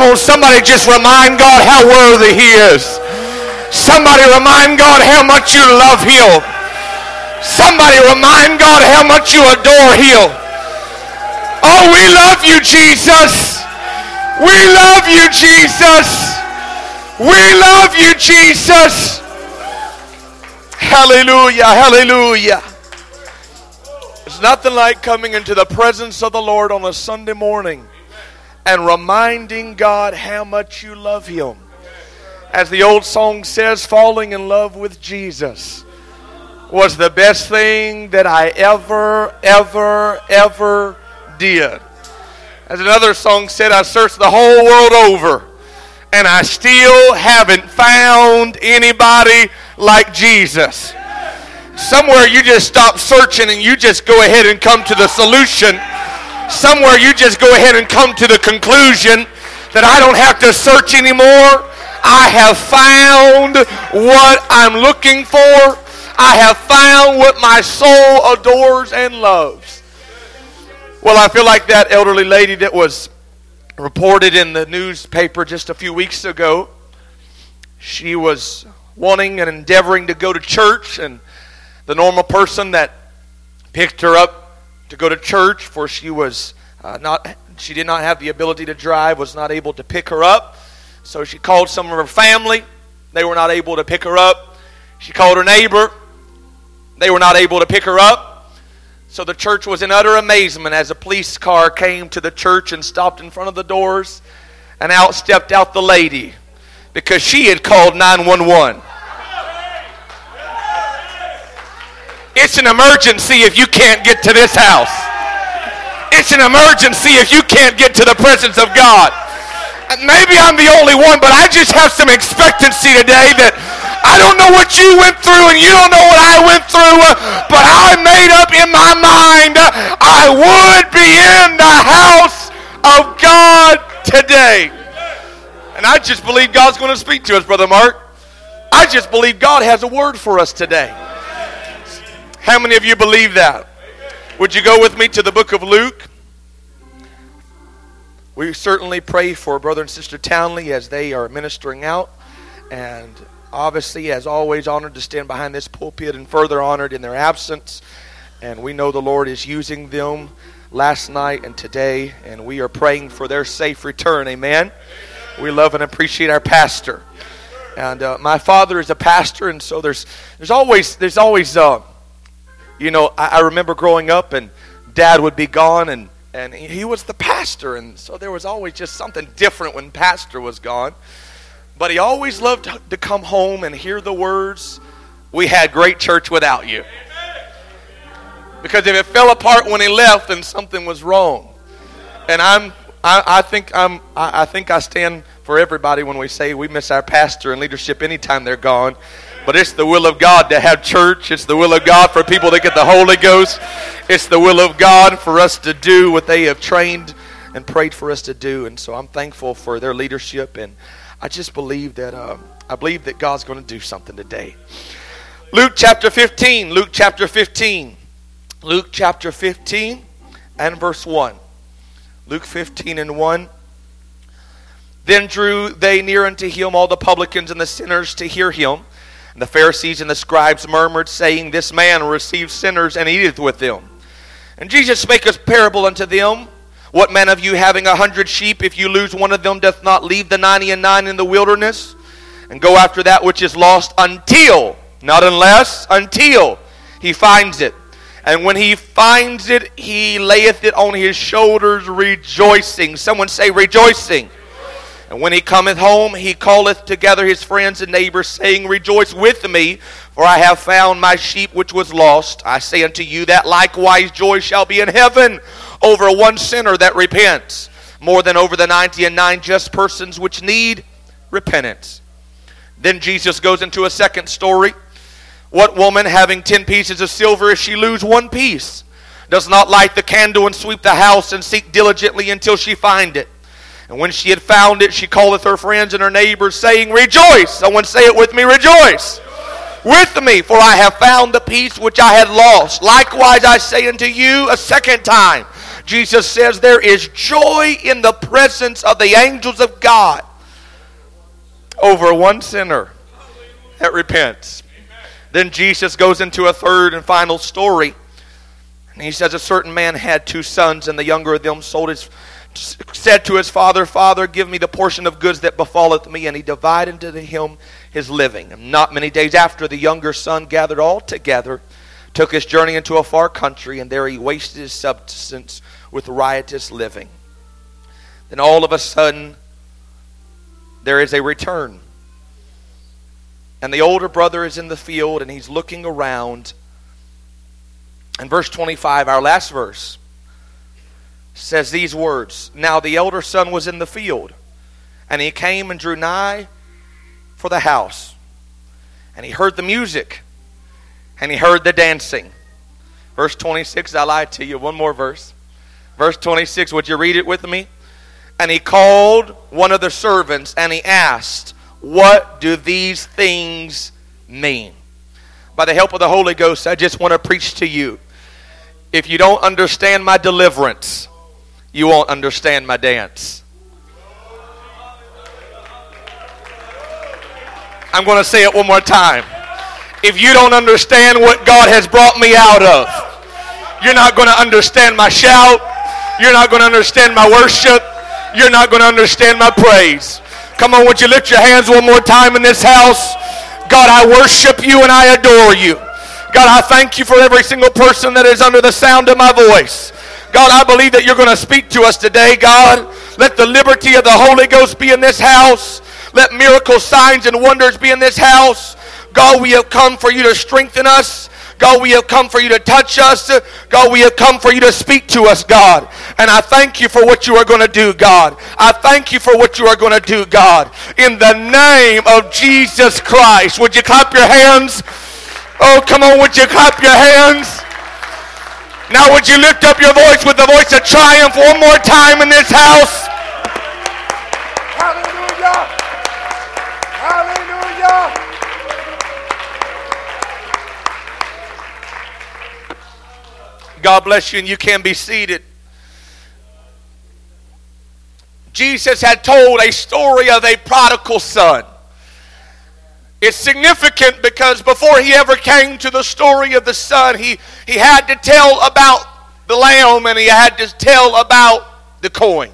Come on, somebody just remind God how worthy He is. Somebody remind God how much you love Him. Somebody remind God how much you adore Him. Oh, we love you, Jesus. We love you, Jesus. We love you, Jesus. Hallelujah, hallelujah. It's nothing like coming into the presence of the Lord on a Sunday morning and reminding God how much you love Him. As the old song says, falling in love with Jesus was the best thing that I ever, ever, ever did. As another song said, I searched the whole world over and I still haven't found anybody like Jesus. Somewhere you just stop searching and you just go ahead and come to the solution. Somewhere you just go ahead and come to the conclusion that I don't have to search anymore. I have found what I'm looking for. I have found what my soul adores and loves. Well, I feel like that elderly lady that was reported in the newspaper just a few weeks ago. She was wanting and endeavoring to go to church, and the normal person that picked her up to go to church, for she was uh, not, she did not have the ability to drive, was not able to pick her up. So she called some of her family. They were not able to pick her up. She called her neighbor. They were not able to pick her up. So the church was in utter amazement as a police car came to the church and stopped in front of the doors. And out stepped out the lady because she had called 911. It's an emergency if you can't get to this house. It's an emergency if you can't get to the presence of God. Uh, maybe I'm the only one, but I just have some expectancy today that I don't know what you went through and you don't know what I went through, uh, but I made up in my mind uh, I would be in the house of God today. And I just believe God's going to speak to us, Brother Mark. I just believe God has a word for us today. How many of you believe that? Would you go with me to the book of Luke? We certainly pray for Brother and Sister Townley as they are ministering out. And obviously, as always, honored to stand behind this pulpit and further honored in their absence. And we know the Lord is using them last night and today. And we are praying for their safe return. Amen. We love and appreciate our pastor. And uh, my father is a pastor, and so there's there's always there's always uh, you know, I, I remember growing up and dad would be gone and, and he was the pastor. And so there was always just something different when pastor was gone. But he always loved to come home and hear the words, We had great church without you. Because if it fell apart when he left, then something was wrong. And I'm, I, I think I'm, I, I think I stand for everybody when we say we miss our pastor and leadership anytime they're gone. But it's the will of God to have church. It's the will of God for people to get the Holy Ghost. It's the will of God for us to do what they have trained and prayed for us to do. And so I'm thankful for their leadership. And I just believe that uh, I believe that God's going to do something today. Luke chapter 15. Luke chapter 15. Luke chapter 15 and verse 1. Luke 15 and 1. Then drew they near unto him all the publicans and the sinners to hear him. And the Pharisees and the scribes murmured, saying, This man receives sinners and eateth with them. And Jesus spake a parable unto them. What man of you having a hundred sheep, if you lose one of them, doth not leave the ninety and nine in the wilderness, and go after that which is lost until, not unless, until he finds it. And when he finds it, he layeth it on his shoulders, rejoicing. Someone say, rejoicing. And when he cometh home, he calleth together his friends and neighbors, saying, Rejoice with me, for I have found my sheep which was lost. I say unto you that likewise joy shall be in heaven over one sinner that repents, more than over the ninety and nine just persons which need repentance. Then Jesus goes into a second story. What woman, having ten pieces of silver, if she lose one piece, does not light the candle and sweep the house and seek diligently until she find it? And when she had found it, she calleth her friends and her neighbors, saying, Rejoice! Someone say it with me, Rejoice! With me, for I have found the piece which I had lost. Likewise, I say unto you a second time, Jesus says there is joy in the presence of the angels of God over one sinner that repents. Then Jesus goes into a third and final story. And he says, A certain man had two sons, and the younger of them sold his, said to his father, Father, give me the portion of goods that befalleth me. And he divided unto him his living. Not many days after, the younger son gathered all together, took his journey into a far country, and there he wasted his substance with riotous living. Then all of a sudden, there is a return. And the older brother is in the field and he's looking around. And verse 25, our last verse, says these words Now the elder son was in the field, and he came and drew nigh for the house. And he heard the music, and he heard the dancing. Verse 26, I lied to you. One more verse. Verse 26, would you read it with me? And he called one of the servants, and he asked, what do these things mean? By the help of the Holy Ghost, I just want to preach to you. If you don't understand my deliverance, you won't understand my dance. I'm going to say it one more time. If you don't understand what God has brought me out of, you're not going to understand my shout. You're not going to understand my worship. You're not going to understand my praise. Come on, would you lift your hands one more time in this house? God, I worship you and I adore you. God, I thank you for every single person that is under the sound of my voice. God, I believe that you're going to speak to us today, God. Let the liberty of the Holy Ghost be in this house. Let miracle signs and wonders be in this house. God, we have come for you to strengthen us. God, we have come for you to touch us. God, we have come for you to speak to us, God. And I thank you for what you are going to do, God. I thank you for what you are going to do, God. In the name of Jesus Christ. Would you clap your hands? Oh, come on, would you clap your hands? Now, would you lift up your voice with the voice of triumph one more time in this house? Hallelujah! Hallelujah! God bless you, and you can be seated. Jesus had told a story of a prodigal son. It's significant because before he ever came to the story of the son, he, he had to tell about the lamb and he had to tell about the coin.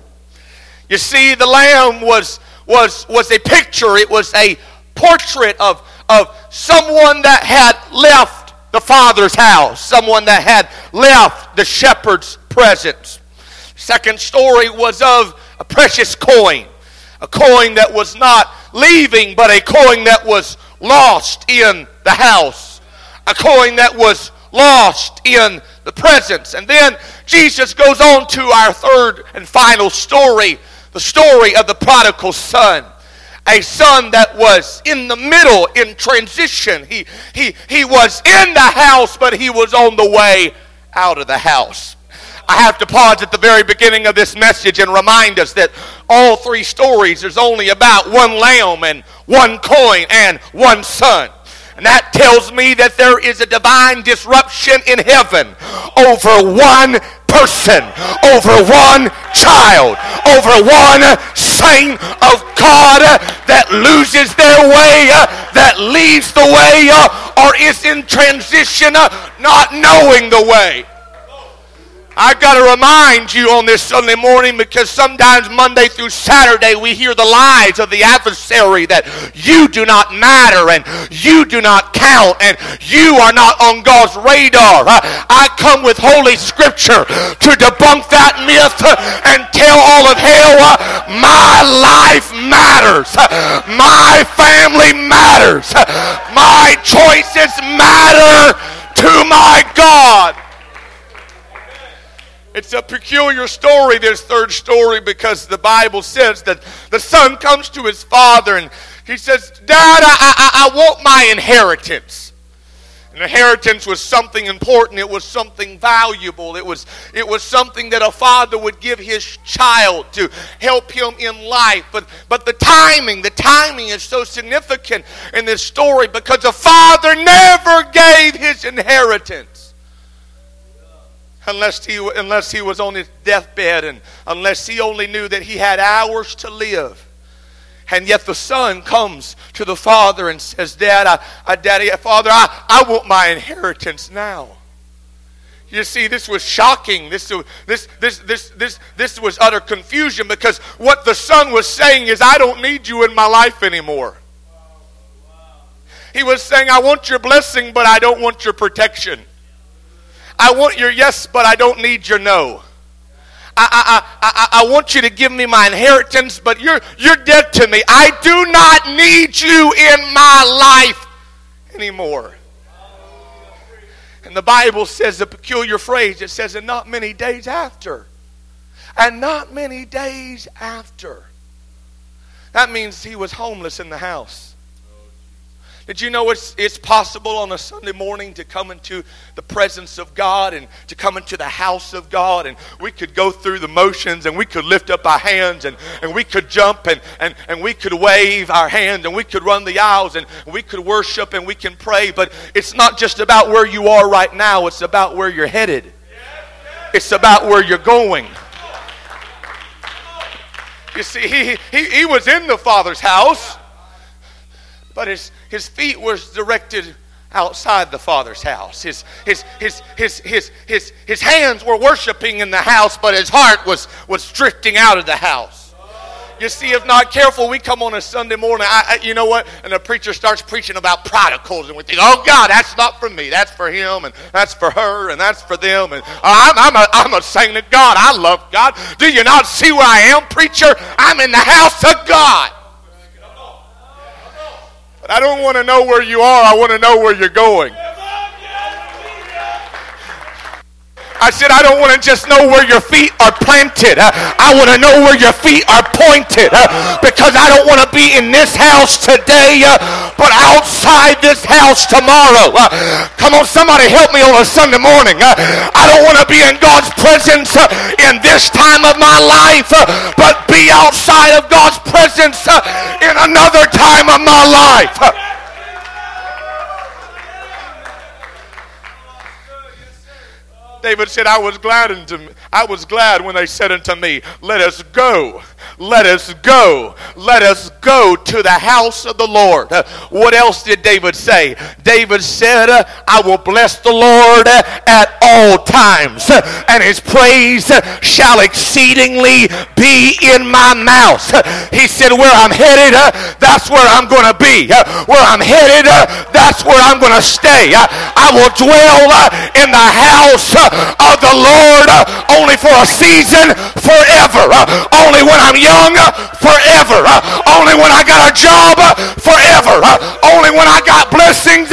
You see, the lamb was, was, was a picture, it was a portrait of, of someone that had left the father's house, someone that had left the shepherd's presence. Second story was of a precious coin, a coin that was not leaving, but a coin that was lost in the house, a coin that was lost in the presence. And then Jesus goes on to our third and final story, the story of the prodigal son a son that was in the middle in transition. He, he, he was in the house, but he was on the way out of the house. I have to pause at the very beginning of this message and remind us that all three stories, there's only about one lamb and one coin and one son. And that tells me that there is a divine disruption in heaven over one person, over one child, over one saint of God that loses their way, that leaves the way, or is in transition, not knowing the way. I've got to remind you on this Sunday morning because sometimes Monday through Saturday we hear the lies of the adversary that you do not matter and you do not count and you are not on God's radar. Uh, I come with Holy Scripture to debunk that myth uh, and tell all of hell uh, my life matters. My family matters. My choices matter to my God. It's a peculiar story, this third story, because the Bible says that the son comes to his father and he says, Dad, I, I, I want my inheritance. An inheritance was something important. It was something valuable. It was, it was something that a father would give his child to help him in life. But, but the timing, the timing is so significant in this story because the father never gave his inheritance unless he, unless he was on his deathbed and unless he only knew that he had hours to live. And yet the son comes to the father and says, Dad, I, I Daddy, Father, I, I want my inheritance now. You see, this was shocking. This, this, this, this, this, this was utter confusion because what the son was saying is, I don't need you in my life anymore. He was saying, I want your blessing, but I don't want your protection. I want your yes, but I don't need your no. I, I, I, I, want you to give me my inheritance, but you're, you're dead to me. I do not need you in my life anymore. And the Bible says a peculiar phrase. It says, and not many days after. And not many days after. That means he was homeless in the house. Did you know it's, it's possible on a Sunday morning to come into the presence of God and to come into the house of God? And we could go through the motions and we could lift up our hands and, and we could jump and, and, and we could wave our hands and we could run the aisles and we could worship and we can pray. But it's not just about where you are right now, it's about where you're headed, it's about where you're going. You see, he, he, he was in the Father's house but his, his feet was directed outside the father's house. His, his, his, his, his, his, his hands were worshiping in the house, but his heart was, was drifting out of the house. You see, if not careful, we come on a Sunday morning. I, I, you know what? And the preacher starts preaching about prodigals, and we think, "Oh God, that's not for me. That's for him, and that's for her, and that's for them." And uh, I'm, I'm a, I'm a saint of God. I love God. Do you not see where I am, preacher? I'm in the house of God. But I don't want to know where you are, I want to know where you're going. I said, I don't want to just know where your feet are planted. Uh, I want to know where your feet are pointed uh, because I don't want to be in this house today, uh, but outside this house tomorrow. Come on, somebody help me on a Sunday morning. I don't want to be in God's presence in this time of my life, but be outside of God's presence in another time of my life. David said, I was glad unto I was glad when they said unto me, Let us go let us go. Let us go to the house of the Lord. What else did David say? David said, I will bless the Lord at all times, and his praise shall exceedingly be in my mouth. He said, Where I'm headed, that's where I'm going to be. Where I'm headed, that's where I'm going to stay. I will dwell in the house of the Lord uh, only for a season, forever. Uh, only when I'm young uh, forever. Only when I got a job forever. Only when I got blessings.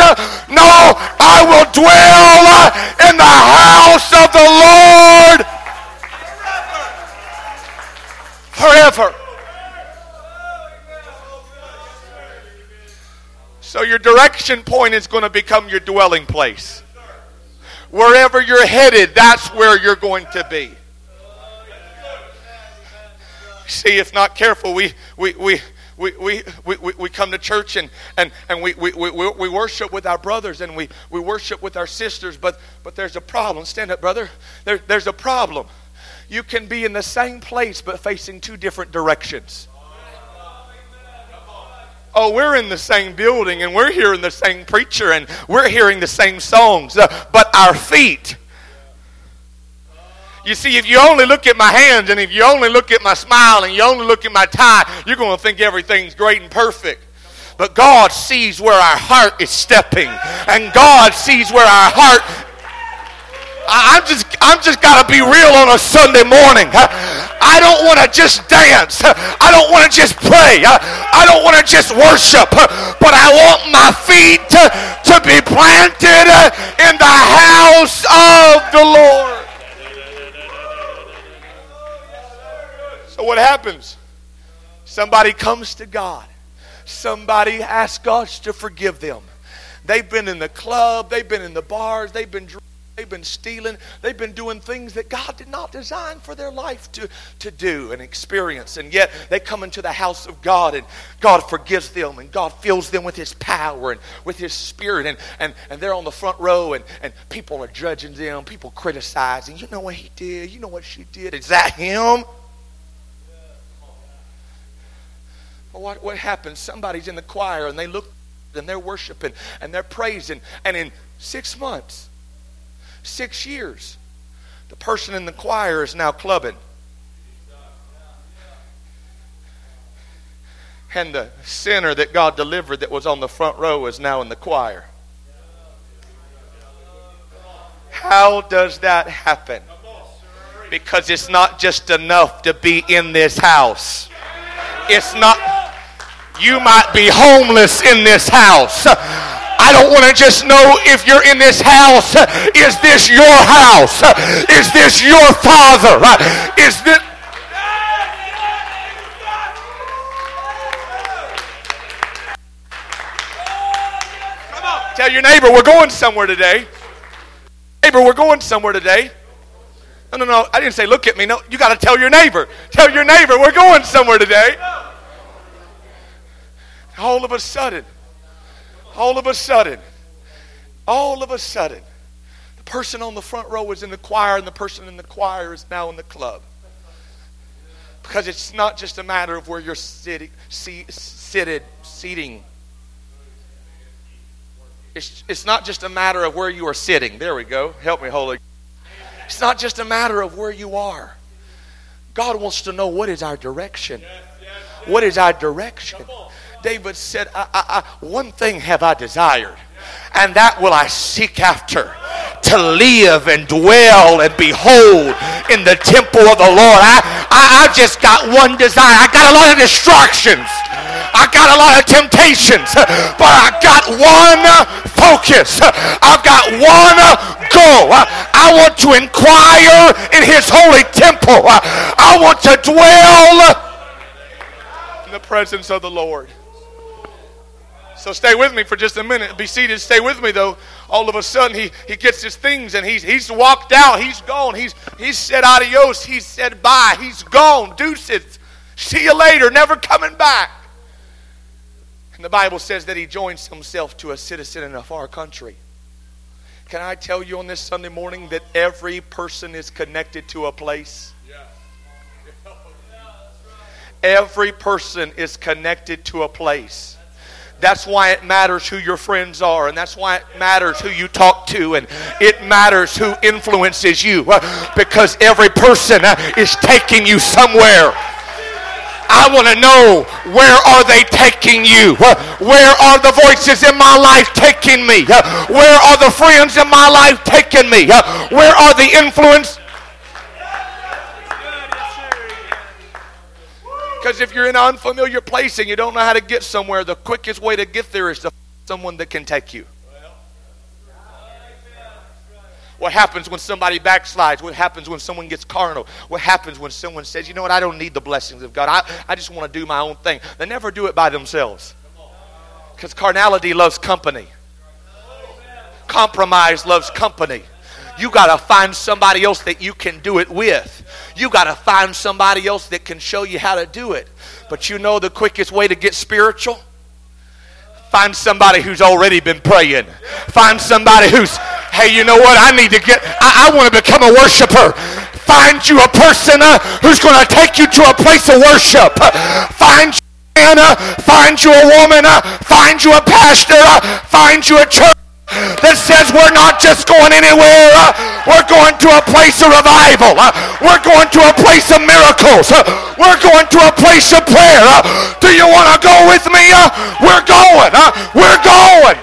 No, I will dwell in the house of the Lord forever. So your direction point is going to become your dwelling place. Wherever you're headed, that's where you're going to be. See, if not careful, we, we, we, we, we, we, we come to church and, and, and we, we, we, we worship with our brothers and we, we worship with our sisters, but, but there's a problem. Stand up, brother. There, there's a problem. You can be in the same place but facing two different directions. Oh, we're in the same building and we're hearing the same preacher and we're hearing the same songs, uh, but our feet you see, if you only look at my hands and if you only look at my smile and you only look at my tie, you're going to think everything's great and perfect. But God sees where our heart is stepping, and God sees where our heart I'm just I'm just got to be real on a Sunday morning. I don't want to just dance. I don't want to just pray. I don't want to just worship. But I want my feet to, to be planted uh, in the house of the Lord. So what happens? Somebody comes to God. Somebody asks God to forgive them. They've been in the club, they've been in the bars, they've been They've been stealing. They've been doing things that God did not design for their life to, to do and experience. And yet they come into the house of God and God forgives them and God fills them with His power and with His Spirit. And, and, and they're on the front row and, and people are judging them, people criticizing. You know what he did? You know what she did? Is that him? What, what happens? Somebody's in the choir and they look and they're worshiping and they're praising. And in six months, six years. The person in the choir is now clubbing. And the sinner that God delivered that was on the front row is now in the choir. How does that happen? Because it's not just enough to be in this house. It's not, you might be homeless in this house. I don't want to just know if you're in this house. Is this your house? Is this your father? Is this. Tell your neighbor we're going somewhere today. Neighbor, we're going somewhere today. No, no, no. I didn't say look at me. No, you got to tell your neighbor. Tell your neighbor we're going somewhere today. All of a sudden, all of a sudden, all of a sudden, the person on the front row is in the choir and the person in the choir is now in the club. Because it's not just a matter of where you're sitting, seated, seating. It's, it's not just a matter of where you are sitting. There we go. Help me, Holy. It's not just a matter of where you are. God wants to know what is our direction. What is our direction? David said, I, I, I, One thing have I desired, and that will I seek after to live and dwell and behold in the temple of the Lord. I, I, just got one desire. I got a lot of distractions. I got a lot of temptations, but I got one focus. I've got one goal. I want to inquire in his holy temple. I want to dwell in the presence of the Lord. So stay with me for just a minute. Be seated. Stay with me though. All of a sudden he, he gets his things and he's he's walked out. He's gone. He's he's said adios. He's said bye. He's gone. Deuces. See you later. Never coming back. And the Bible says that he joins himself to a citizen in a far country. Can I tell you on this Sunday morning that every person is connected to a place? Every person is connected to a place. That's why it matters who your friends are, and that's why it matters who you talk to, and it matters who influences you, uh, because every person uh, is taking you somewhere. I want to know where are they taking you? Uh, where are the voices in my life taking me? Where are the friends in my life taking me? Where are the influence Because if you're in an unfamiliar place and you don't know how to get somewhere, the quickest way to get there is to find someone that can take you. What happens when somebody backslides? What happens when someone gets carnal? What happens when someone says, you know what, I don't need the blessings of God. I, I just want to do my own thing. They never do it by themselves. Because carnality loves company, compromise loves company. You got to find somebody else that you can do it with. You got to find somebody else that can show you how to do it. But you know the quickest way to get spiritual? Find somebody who's already been praying. Find somebody who's, hey, you know what? I need to get, I, I want to become a worshiper. Find you a person uh, who's going to take you to a place of worship. Find you a man, uh, find you a woman, uh, find you a pastor, uh, find you a church that says we're not just going anywhere, uh, we're going to a place of revival, uh, we're going to a place of miracles, uh, we're going to a place of prayer. Do you want to go with me? We're going, we're going.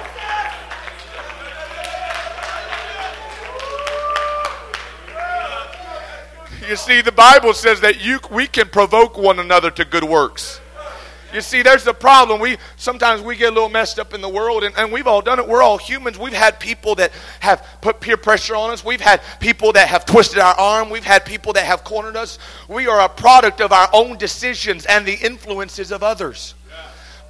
You see, the Bible says that you, we can provoke one another to good works. You see, there's the problem. We sometimes we get a little messed up in the world, and, and we've all done it. We're all humans. We've had people that have put peer pressure on us. We've had people that have twisted our arm. We've had people that have cornered us. We are a product of our own decisions and the influences of others.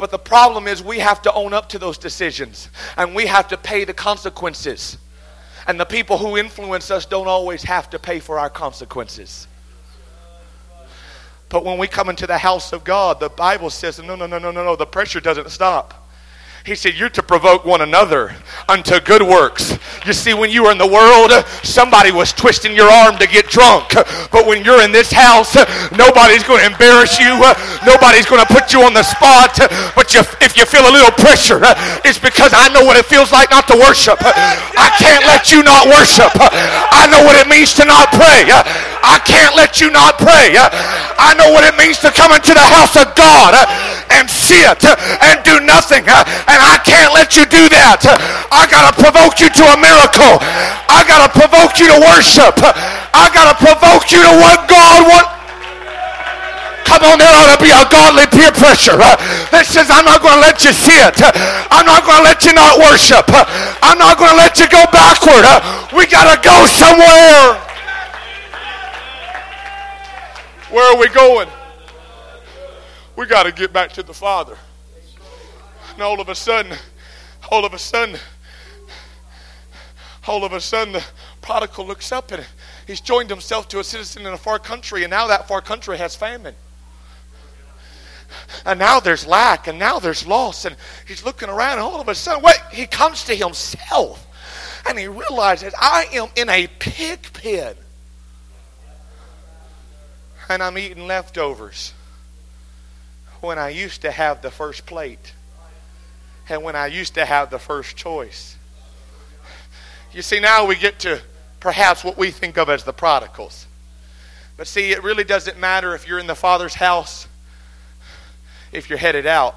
But the problem is we have to own up to those decisions and we have to pay the consequences. And the people who influence us don't always have to pay for our consequences. But when we come into the house of God, the Bible says, no, no, no, no, no, no, the pressure doesn't stop. He said, You're to provoke one another unto good works. You see, when you were in the world, somebody was twisting your arm to get drunk. But when you're in this house, nobody's going to embarrass you. Nobody's going to put you on the spot. But you, if you feel a little pressure, it's because I know what it feels like not to worship. I can't let you not worship. I know what it means to not pray. I can't let you not pray. I know what it means to come into the house of God and sit and do nothing and I can't let you do that. I got to provoke you to a miracle. I got to provoke you to worship. I got to provoke you to what God wants. Come on, there ought to be a godly peer pressure uh, that says, I'm not going to let you sit. I'm not going to let you not worship. I'm not going to let you go backward. We got to go somewhere. Where are we going? We got to get back to the Father. And all of a sudden, all of a sudden, all of a sudden, the prodigal looks up and he's joined himself to a citizen in a far country, and now that far country has famine. And now there's lack, and now there's loss, and he's looking around, and all of a sudden, wait, he comes to himself, and he realizes, I am in a pig pen, and I'm eating leftovers when I used to have the first plate and when I used to have the first choice. You see, now we get to perhaps what we think of as the prodigals. But see, it really doesn't matter if you're in the Father's house, if you're headed out.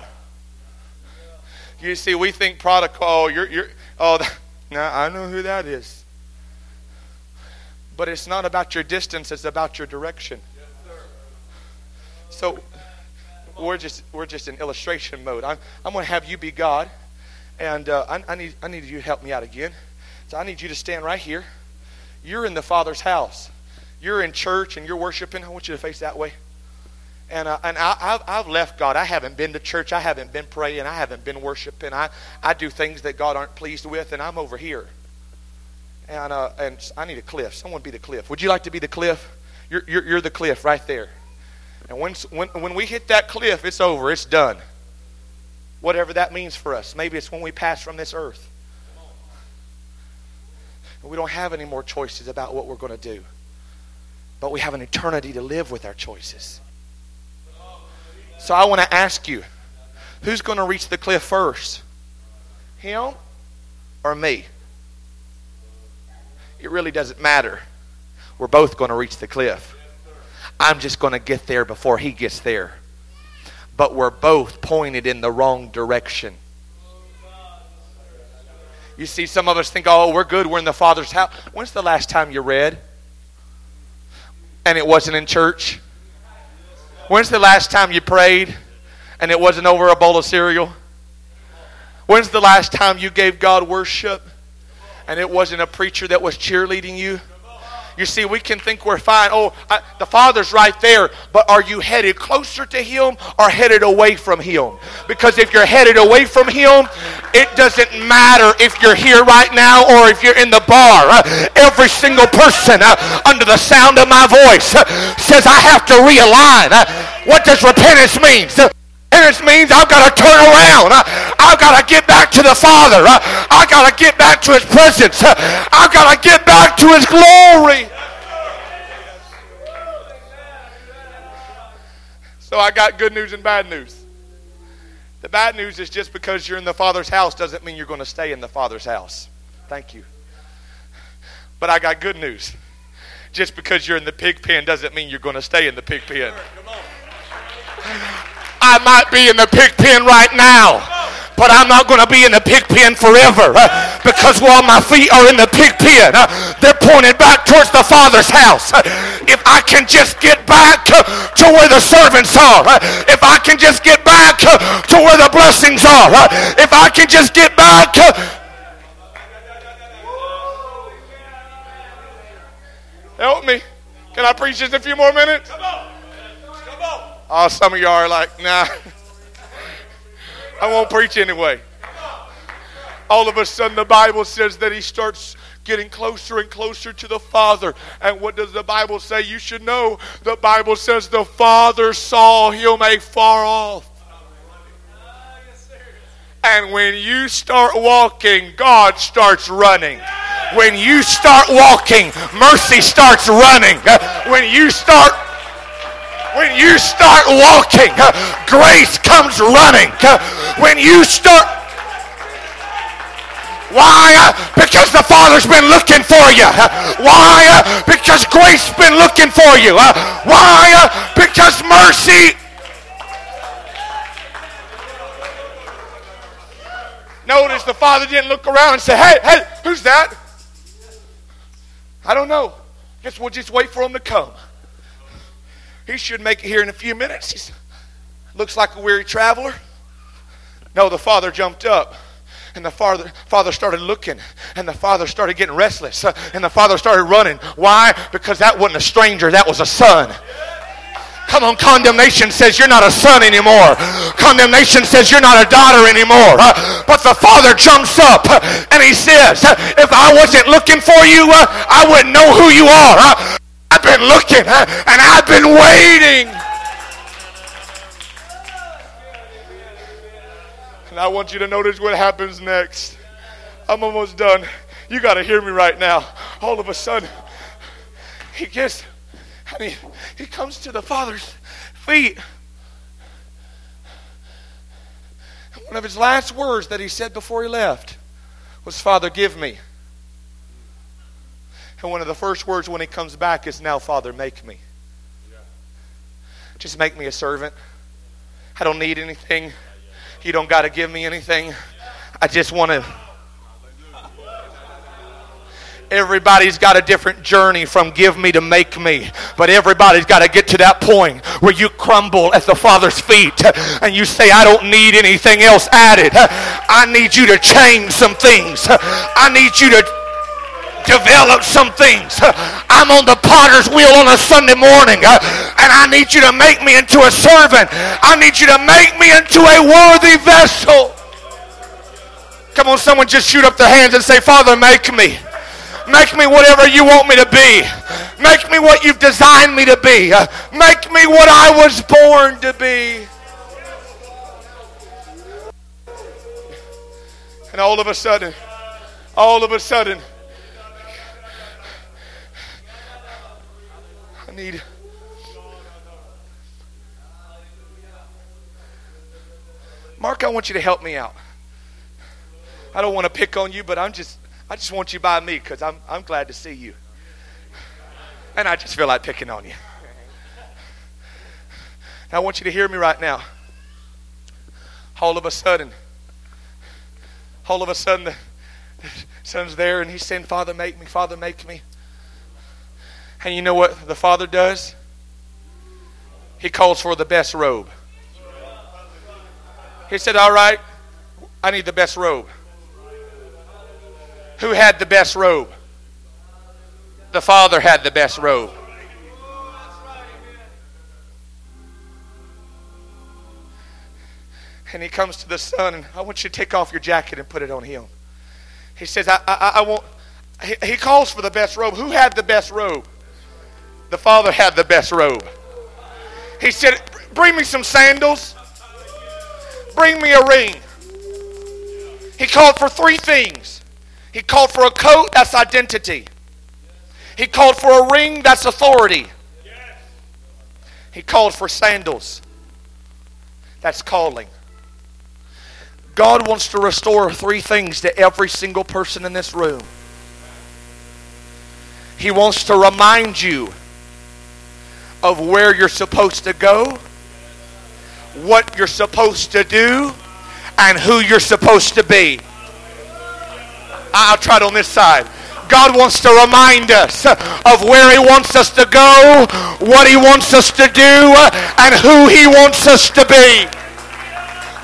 You see, we think prodigal, oh, you're, you're, oh, now I know who that is. But it's not about your distance, it's about your direction. So we're just we're just in illustration mode. I'm I'm going to have you be God, and uh, I, I need I need you to help me out again. So I need you to stand right here. You're in the Father's house. You're in church and you're worshiping. I want you to face that way. And, uh, and I, have I've left God. I haven't been to church. I haven't been praying. I haven't been worshiping. I, I do things that God aren't pleased with, and I'm over here. And, uh, and I need a cliff. Someone be the cliff. Would you like to be the cliff? You're, you're, you're the cliff right there. And when, when, when we hit that cliff, it's over, it's done. Whatever that means for us. Maybe it's when we pass from this earth. We don't have any more choices about what we're going to do. But we have an eternity to live with our choices. So I want to ask you who's going to reach the cliff first? Him or me? It really doesn't matter. We're both going to reach the cliff. I'm just going to get there before he gets there. But we're both pointed in the wrong direction. You see, some of us think, oh, we're good. We're in the Father's house. When's the last time you read? And it wasn't in church? When's the last time you prayed and it wasn't over a bowl of cereal? When's the last time you gave God worship and it wasn't a preacher that was cheerleading you? You see, we can think we're fine. Oh, I, the Father's right there. But are you headed closer to Him or headed away from Him? Because if you're headed away from Him, it doesn't matter if you're here right now or if you're in the bar. Every single person uh, under the sound of my voice uh, says, I have to realign. Uh, what does repentance mean? Means I've got to turn around. Uh, I've got to get back to the Father. Uh, I've got to get back to His presence. Uh, I've got to get back to His glory. So I got good news and bad news. The bad news is just because you're in the Father's house doesn't mean you're going to stay in the Father's house. Thank you. But I got good news. Just because you're in the pig pen doesn't mean you're going to stay in the pig pen. I might be in the pig pen right now but I'm not going to be in the pig pen forever uh, because while my feet are in the pig pen, uh, they're pointed back towards the Father's house. Uh, if I can just get back to where the servants are, if I can just get back to where the blessings are, if I can just get back. Help me. Can I preach just a few more minutes? Oh, some of y'all are like, nah. I won't preach anyway. All of a sudden, the Bible says that he starts getting closer and closer to the Father. And what does the Bible say? You should know the Bible says the Father saw him afar off. And when you start walking, God starts running. When you start walking, mercy starts running. When you start when you start walking, uh, grace comes running. Uh, when you start why? Uh, because the Father's been looking for you. Why? Because grace's been looking for you. Why? Because mercy Notice the father didn't look around and say, Hey, hey, who's that? I don't know. Guess we'll just wait for him to come. He should make it here in a few minutes. He looks like a weary traveler. No, the father jumped up. And the father, father started looking, and the father started getting restless, uh, and the father started running. Why? Because that wasn't a stranger, that was a son. Come on, condemnation says you're not a son anymore. Condemnation says you're not a daughter anymore. Uh, but the father jumps up uh, and he says, uh, If I wasn't looking for you, I wouldn't know who you are. I've been looking and I've been waiting. And I want you to notice what happens next. I'm almost done. You got to hear me right now. All of a sudden, he gets and he, he comes to the Father's feet. One of his last words that he said before he left was, Father, give me. And one of the first words when he comes back is, Now, Father, make me. Just make me a servant. I don't need anything. You don't got to give me anything. I just want to Everybody's got a different journey from give me to make me. But everybody's got to get to that point where you crumble at the Father's feet and you say, I don't need anything else added. I need you to change some things. I need you to develop some things. I'm on the potter's wheel on a Sunday morning, and I need you to make me into a servant. I need you to make me into a worthy vessel. Come on, someone just shoot up their hands and say, Father, make me. Make me whatever you want me to be. Make me what you've designed me to be. Uh, make me what I was born to be. And all of a sudden, all of a sudden, I need. Mark, I want you to help me out. I don't want to pick on you, but I'm just I just want you by me because I'm, I'm glad to see you. And I just feel like picking on you. Now, I want you to hear me right now. All of a sudden, all of a sudden, the son's there and he's saying, Father, make me, Father, make me. And you know what the father does? He calls for the best robe. He said, All right, I need the best robe. Who had the best robe? The Father had the best robe. And he comes to the son, and I want you to take off your jacket and put it on him. He says, I, I, I want, he, he calls for the best robe. Who had the best robe? The Father had the best robe. He said, Bring me some sandals. Bring me a ring. He called for three things he called for a coat, that's identity. He called for a ring, that's authority. He called for sandals, that's calling. God wants to restore three things to every single person in this room. He wants to remind you of where you're supposed to go, what you're supposed to do, and who you're supposed to be. I'll try it on this side. God wants to remind us of where He wants us to go, what He wants us to do, and who He wants us to be.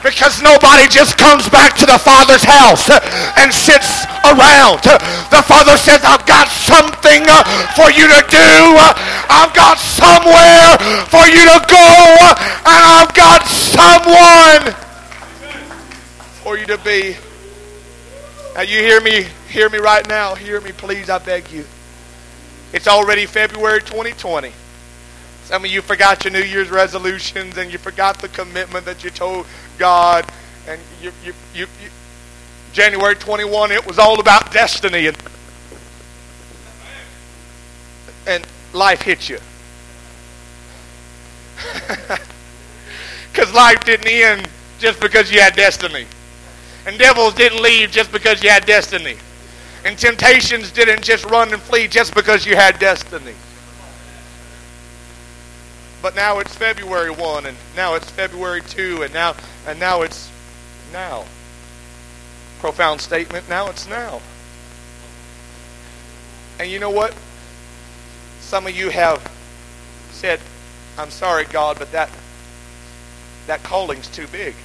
Because nobody just comes back to the Father's house and sits around. The Father says, I've got something uh, for you to do. I've got somewhere for you to go. And I've got someone for you to be. Now you hear me, hear me right now. Hear me, please, I beg you. It's already February 2020. Some of you forgot your New Year's resolutions and you forgot the commitment that you told God. And you, you, you, you January 21, it was all about destiny. And, and life hit you. Because life didn't end just because you had destiny. And devils didn't leave just because you had destiny. And temptations didn't just run and flee just because you had destiny. But now it's February 1 and now it's February 2 and now and now it's now. Profound statement. Now it's now. And you know what? Some of you have said, I'm sorry, God, but that that calling's too big.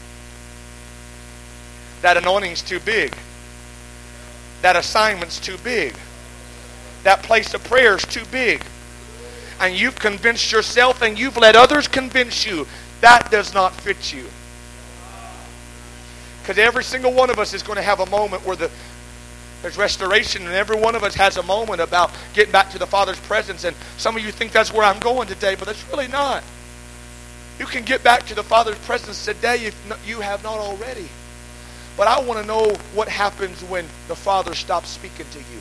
That anointing's too big. That assignment's too big. That place of prayer's too big. And you've convinced yourself and you've let others convince you that does not fit you. Because every single one of us is going to have a moment where the, there's restoration, and every one of us has a moment about getting back to the Father's presence. And some of you think that's where I'm going today, but that's really not. You can get back to the Father's presence today if you have not already. But I want to know what happens when the Father stops speaking to you.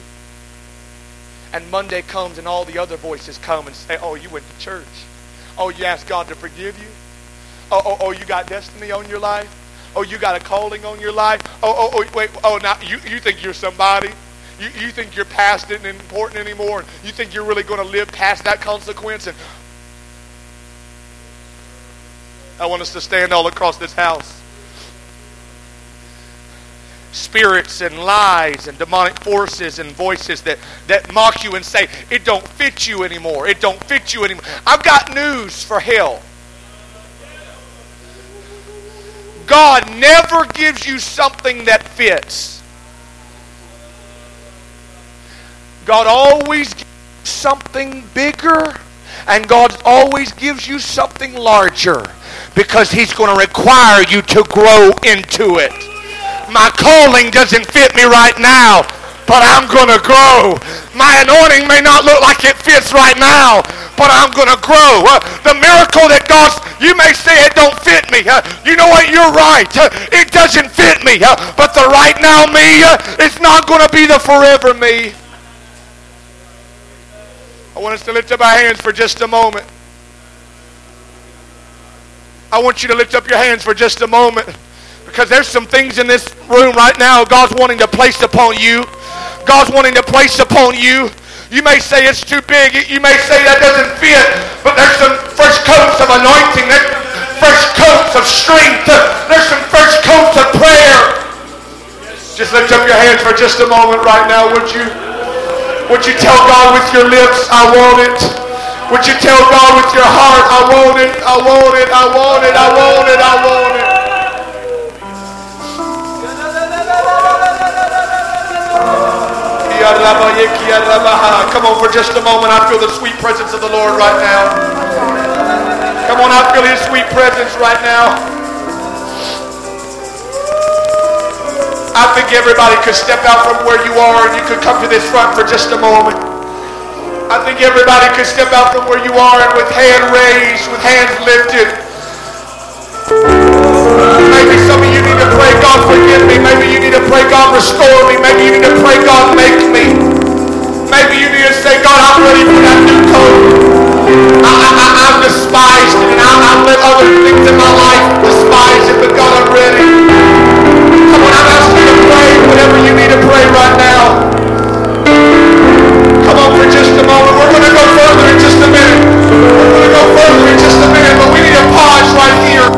And Monday comes and all the other voices come and say, Oh, you went to church. Oh, you asked God to forgive you. Oh, oh, oh, you got destiny on your life. Oh, you got a calling on your life. Oh, oh, oh, wait. Oh, now you, you think you're somebody. You, you think your past isn't important anymore. And You think you're really going to live past that consequence. And I want us to stand all across this house spirits and lies and demonic forces and voices that, that mock you and say, it don't fit you anymore. It don't fit you anymore. I've got news for hell. God never gives you something that fits. God always gives something bigger and God always gives you something larger because he's going to require you to grow into it my calling doesn't fit me right now, but I'm going to grow. My anointing may not look like it fits right now, but I'm going to grow. The miracle that God, you may say it don't fit me. You know what? You're right. It doesn't fit me. But the right now me, uh, it's not going to be the forever me. I want us to lift up our hands for just a moment. I want you to lift up your hands for just a moment. Because there's some things in this room right now God's wanting to place upon you. God's wanting to place upon you. You may say it's too big. You may say that doesn't fit. But there's some fresh coats of anointing. There's fresh coats of strength. There's some fresh coats of prayer. Just lift up your hands for just a moment right now, would you? Would you tell God with your lips, I want it? Would you tell God with your heart, I want it, I want it, I want it, I want it, I want it? Come on for just a moment. I feel the sweet presence of the Lord right now. Come on, I feel his sweet presence right now. I think everybody could step out from where you are and you could come to this front for just a moment. I think everybody could step out from where you are and with hand raised, with hands lifted. Maybe some of you need to pray, God forgive me. Maybe you need to pray, God restore me. Maybe you need to pray, God make me. Maybe you need to say, God, I'm ready for that new coat. I, I, I've despised and I, I've let other things in my life despise it, but God, I'm ready. Come on, I'm asking you to pray whatever you need to pray right now. Come on for just a moment. We're going to go further in just a minute. We're going to go further in just a minute, but we need to pause right here.